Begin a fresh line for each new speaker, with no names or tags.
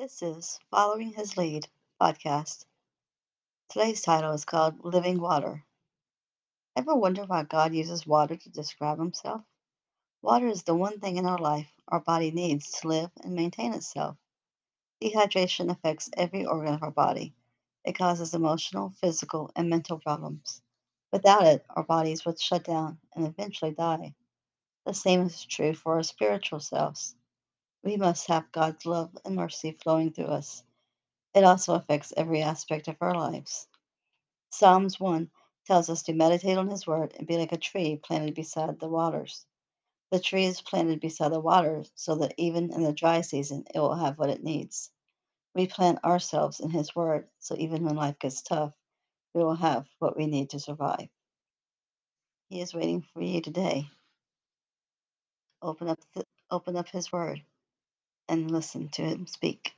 This is Following His Lead podcast. Today's title is called Living Water. Ever wonder why God uses water to describe Himself? Water is the one thing in our life our body needs to live and maintain itself. Dehydration affects every organ of our body. It causes emotional, physical, and mental problems. Without it, our bodies would shut down and eventually die. The same is true for our spiritual selves. We must have God's love and mercy flowing through us. It also affects every aspect of our lives. Psalms 1 tells us to meditate on His word and be like a tree planted beside the waters. The tree is planted beside the waters so that even in the dry season it will have what it needs. We plant ourselves in His word so even when life gets tough, we will have what we need to survive. He is waiting for you today. Open up, open up His word and listen to Him speak.